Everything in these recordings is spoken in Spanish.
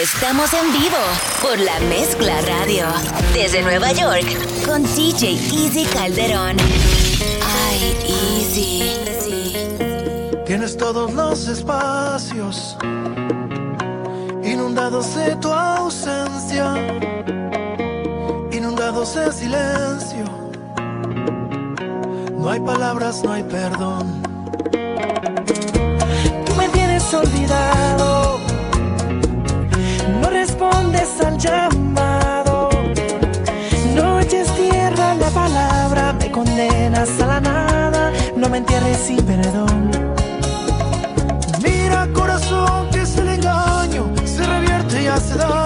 Estamos en vivo por la Mezcla Radio. Desde Nueva York, con DJ Easy Calderón. Ay, Easy. Tienes todos los espacios inundados de tu ausencia, inundados de silencio. No hay palabras, no hay perdón. Tú me tienes olvidado, Sin perdón. Mira, corazón, que es el engaño, se revierte y hace daño,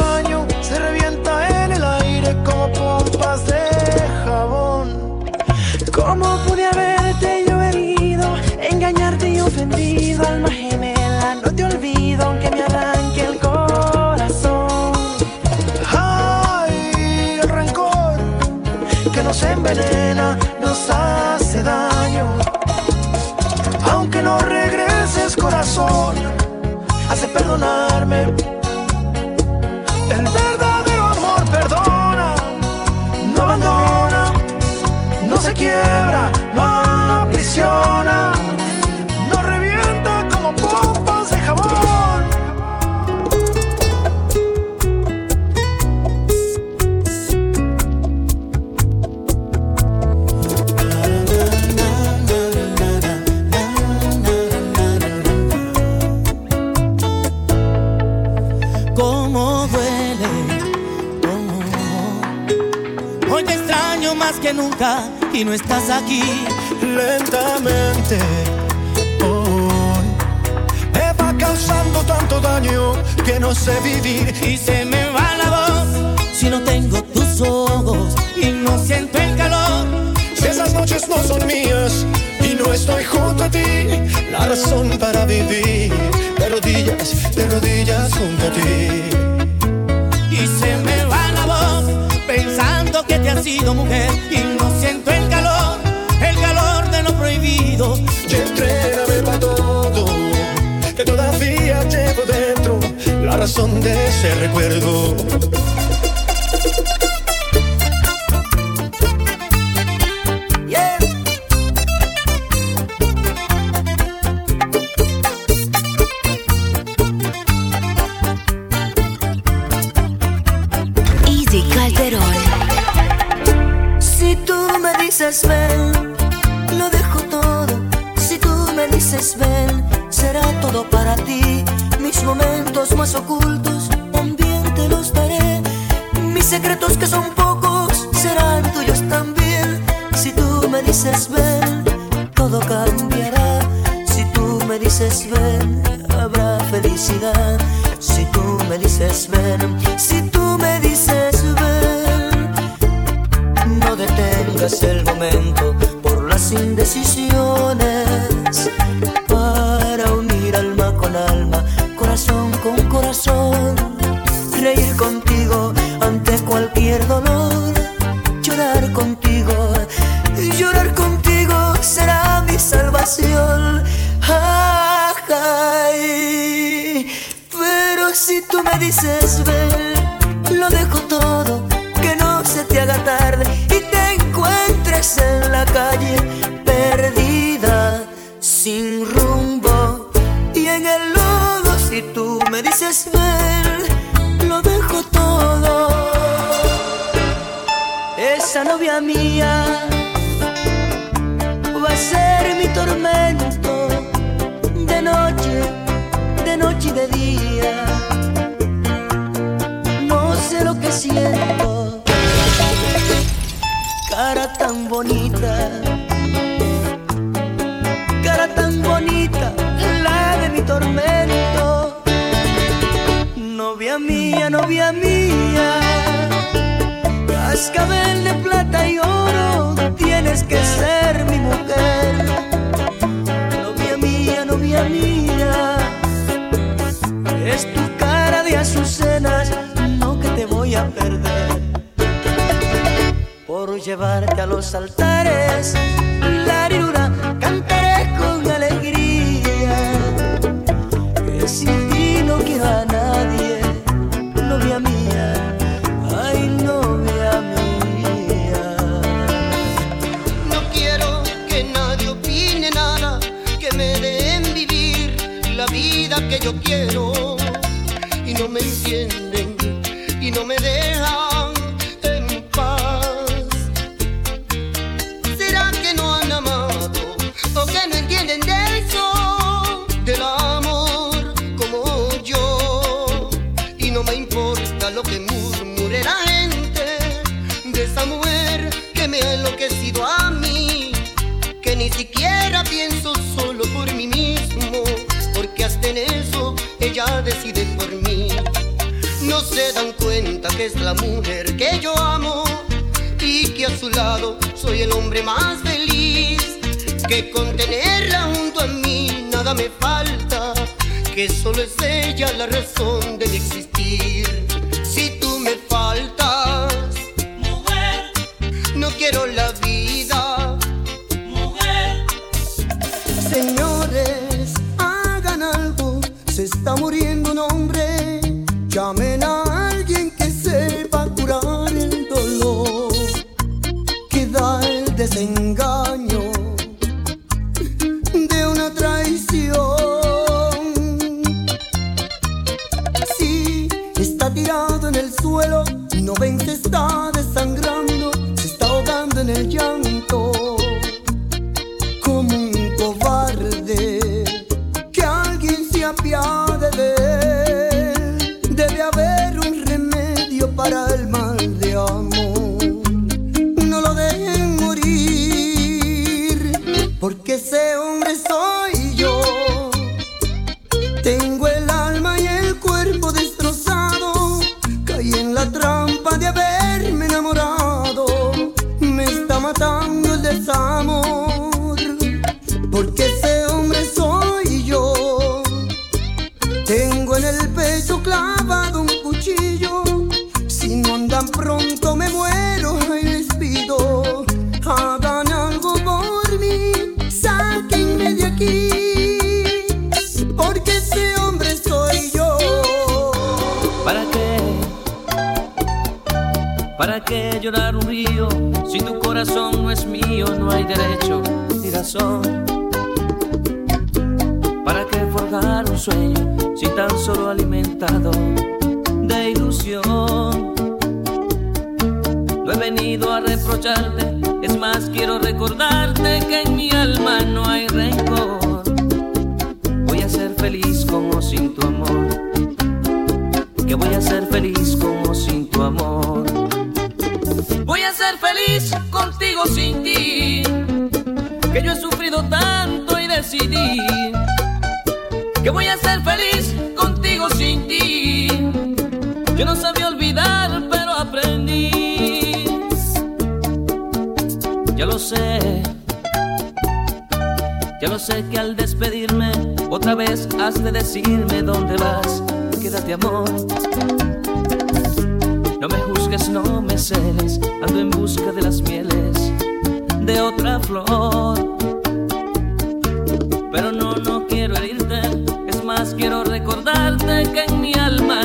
quiebra, y no estás aquí. lentamente. Hoy me va causando tanto daño que no sé vivir. Y se me va la voz si no tengo tus ojos y no siento el calor. Si esas noches no son mías y no estoy junto a ti, la razón para vivir de rodillas, de rodillas junto a ti. Y se me va la voz pensando que te has sido mujer y Y entrégame para todo, que todavía llevo dentro la razón de ese recuerdo. Calderón. Si tú me dices ven, momentos más ocultos también te los daré. Mis secretos que son pocos serán tuyos también. Si tú me dices ven, todo cambiará. Si tú me dices ven, habrá felicidad. Si tú me dices ven, si tú me dices ven. No detengas el momento por las indecisiones novia mía va a ser mi tormento de noche, de noche y de día. No sé lo que siento, cara tan bonita, cara tan bonita, la de mi tormento. Novia mía, novia mía, cascabel de plata y oro, tienes que ser mi mujer. Novia mía, novia mía, es tu cara de azucenas, no que te voy a perder. Por llevarte a los altares, la rirura cantaré ni siquiera pienso solo por mí mismo, porque hasta en eso ella decide por mí. No se dan cuenta que es la mujer que yo amo y que a su lado soy el hombre más feliz. Que con tenerla junto a mí nada me falta, que solo es ella la razón de mi existir. Señores, hagan algo, se está muriendo ¿Para qué? ¿Para qué llorar un río si tu corazón no es mío? No hay derecho ni razón. ¿Para qué forjar un sueño si tan solo alimentado de ilusión? No he venido a reprocharte, es más quiero recordarte que en mi alma no hay rencor. Voy a ser feliz con o sin tu amor voy a ser feliz con o sin tu amor. Voy a ser feliz contigo sin ti, que yo he sufrido tanto y decidí que voy a ser feliz contigo sin ti. Yo no sabía olvidar, pero aprendí. Ya lo sé. Ya lo sé que al despedirme otra vez has de decirme dónde vas. Quédate amor. No me juzgues, no me celes. Ando en busca de las mieles de otra flor. Pero no, no quiero herirte. Es más, quiero recordarte que en mi alma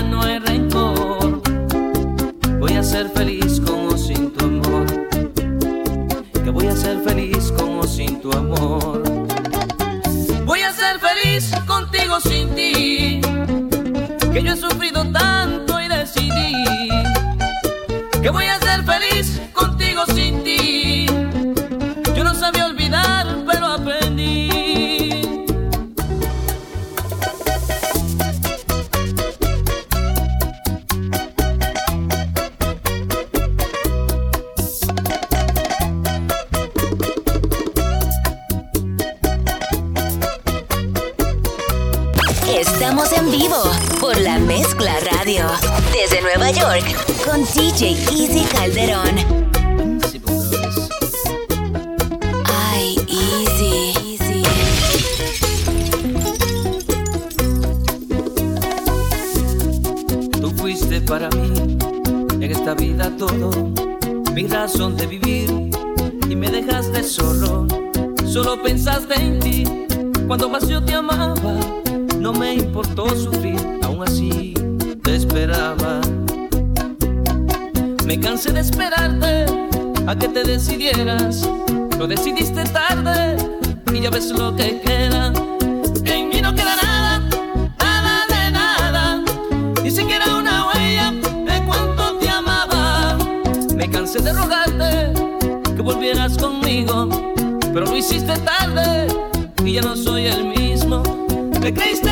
Calderón. Ay, Easy. Easy. Tú fuiste para mí en esta vida todo, mi razón de vivir y me dejaste solo. Solo pensaste en ti cuando más yo te amaba. No me importó sufrir, aún así te esperaba. Me cansé de esperarte a que te decidieras. Lo decidiste tarde y ya ves lo que queda. En mí no queda nada, nada de nada. Ni siquiera una huella de cuánto te amaba. Me cansé de rogarte que volvieras conmigo. Pero lo hiciste tarde y ya no soy el mismo. Me creíste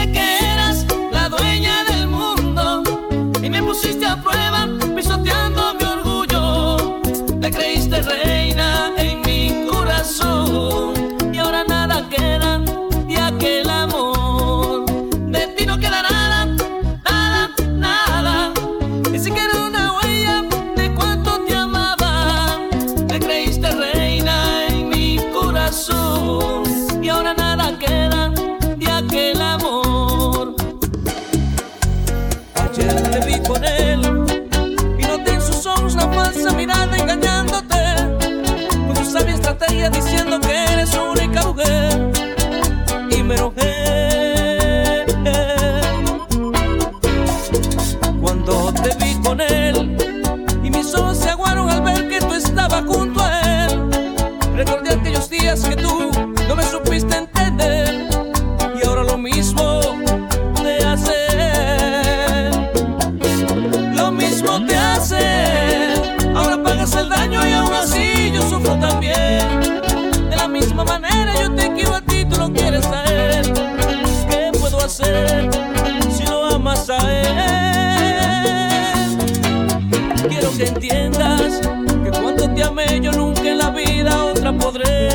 que entiendas que cuando te amé yo nunca en la vida otra podré.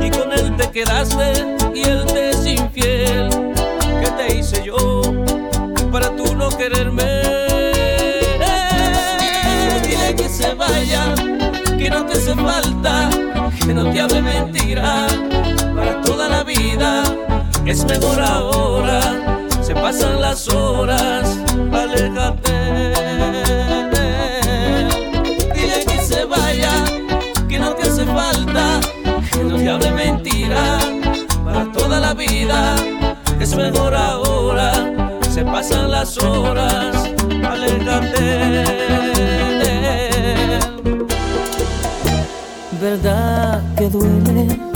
Y con él te quedaste y él te es infiel. ¿Qué te hice yo para tú no quererme? Dile que se vaya, que no te hace falta, que no te hable mentira para toda la vida. Es mejor ahora, se pasan las horas, aléjate. Mejor ahora, se pasan las horas, aléjate. ¿Verdad que duele?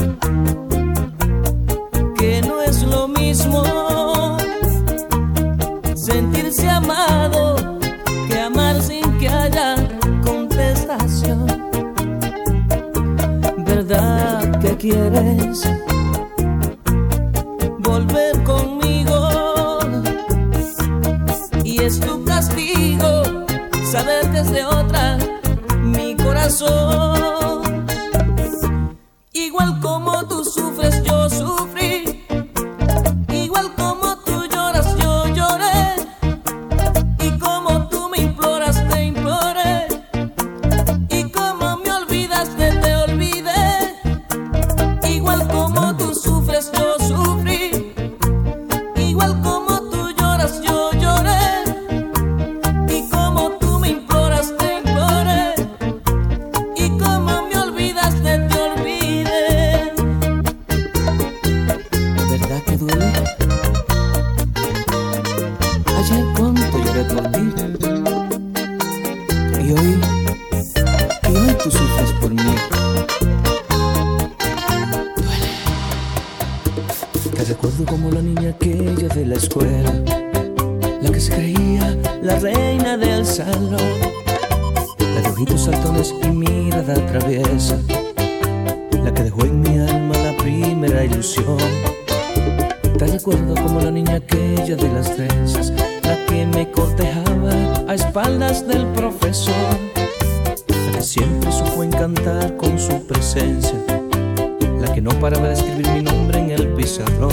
Es tu castigo saber que es de otra mi corazón. Igual como presencia, la que no paraba de escribir mi nombre en el pizarrón.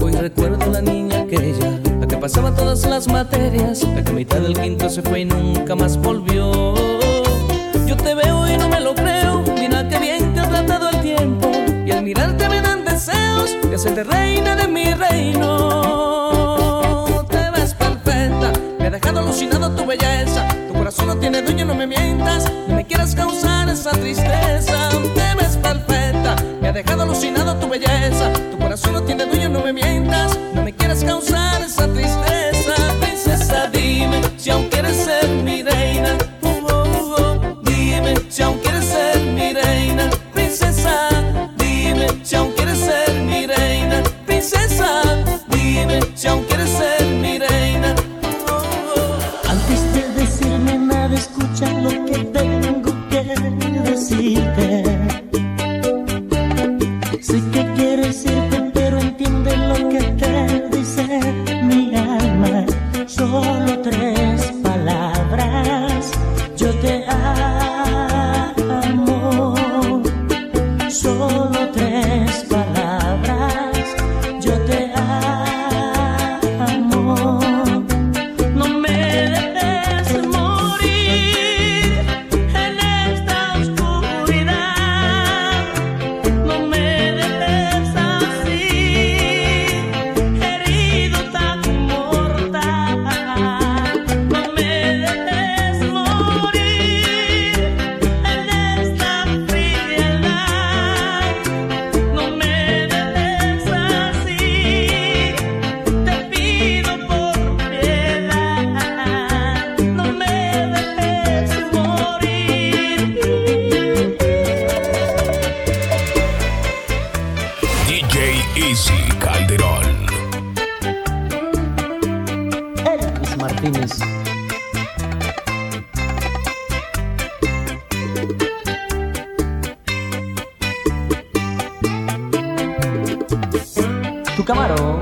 Hoy recuerdo la niña aquella, la que pasaba todas las materias, la que a mitad del quinto se fue y nunca más volvió. Yo te veo y no me lo creo, mira que bien te ha tratado el tiempo, y al mirarte me dan deseos de hacerte reina de mi reino. Te ves perfecta, me ha dejado alucinado tu belleza, tu corazón no tiene dueño, no me mientas, me quieras causar esa tristeza. Te ves perfecta, me ha dejado alucinado tu belleza, tu corazón no tiene dueño, no me mientas, no me quieras causar esa tristeza. DJ Easy Calderón. Elvis Martínez. Tu camaro.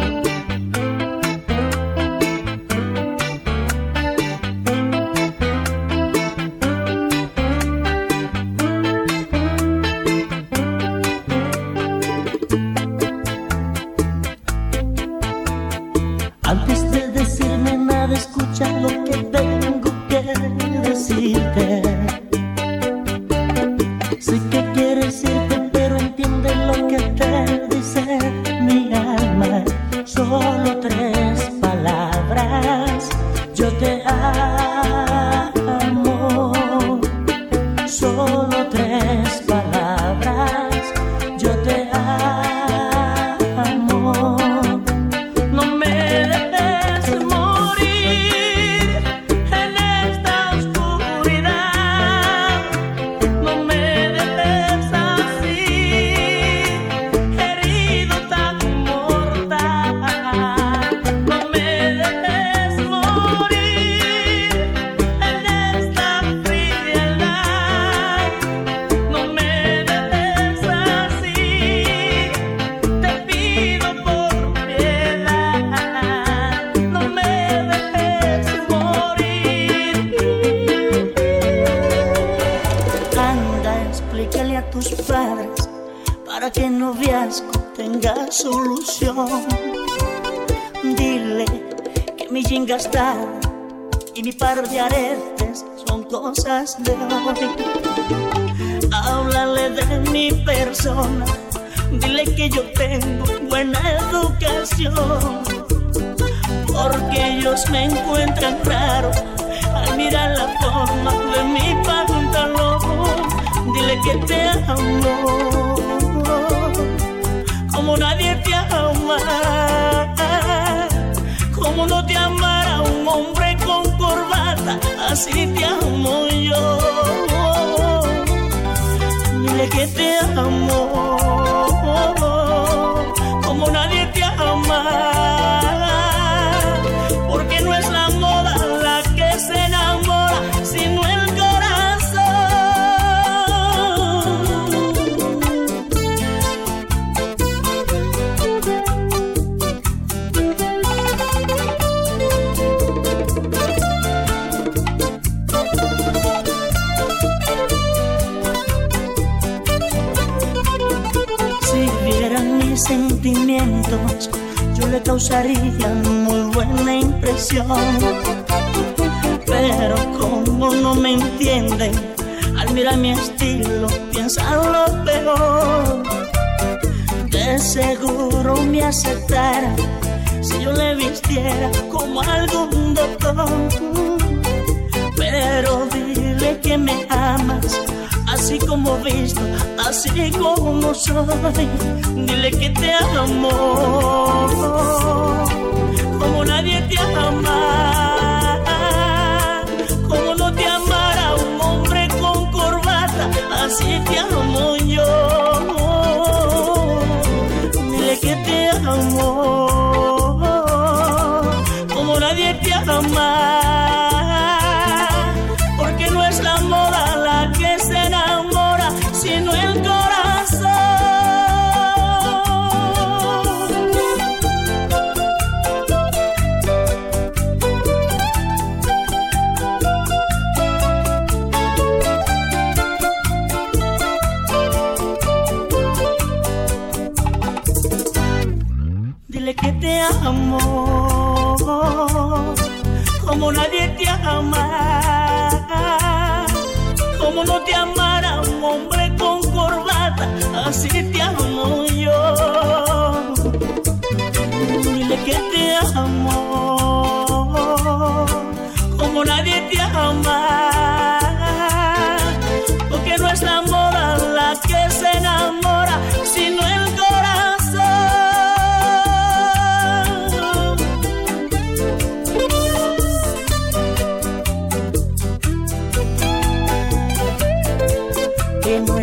y mi par de aretes son cosas de hoy. Háblale de mi persona, dile que yo tengo buena educación, porque ellos me encuentran raro al mirar la forma de mi pantalón. Dile que te amo, como nadie te ama, como no te ama yo muy buena impresión. Pero como no me entienden, al mirar mi estilo piensan lo peor. De seguro me aceptara si yo le vistiera como algún doctor. Pero dile que me amas así como visto, así como soy. Dile que te amo, como nadie te ama,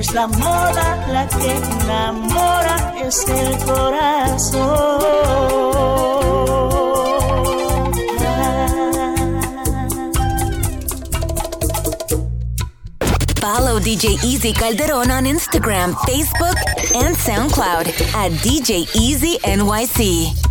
es la moda la que enamora, es el corazón. Follow DJ Easy Calderon on Instagram, Facebook, and SoundCloud at DJ Easy NYC.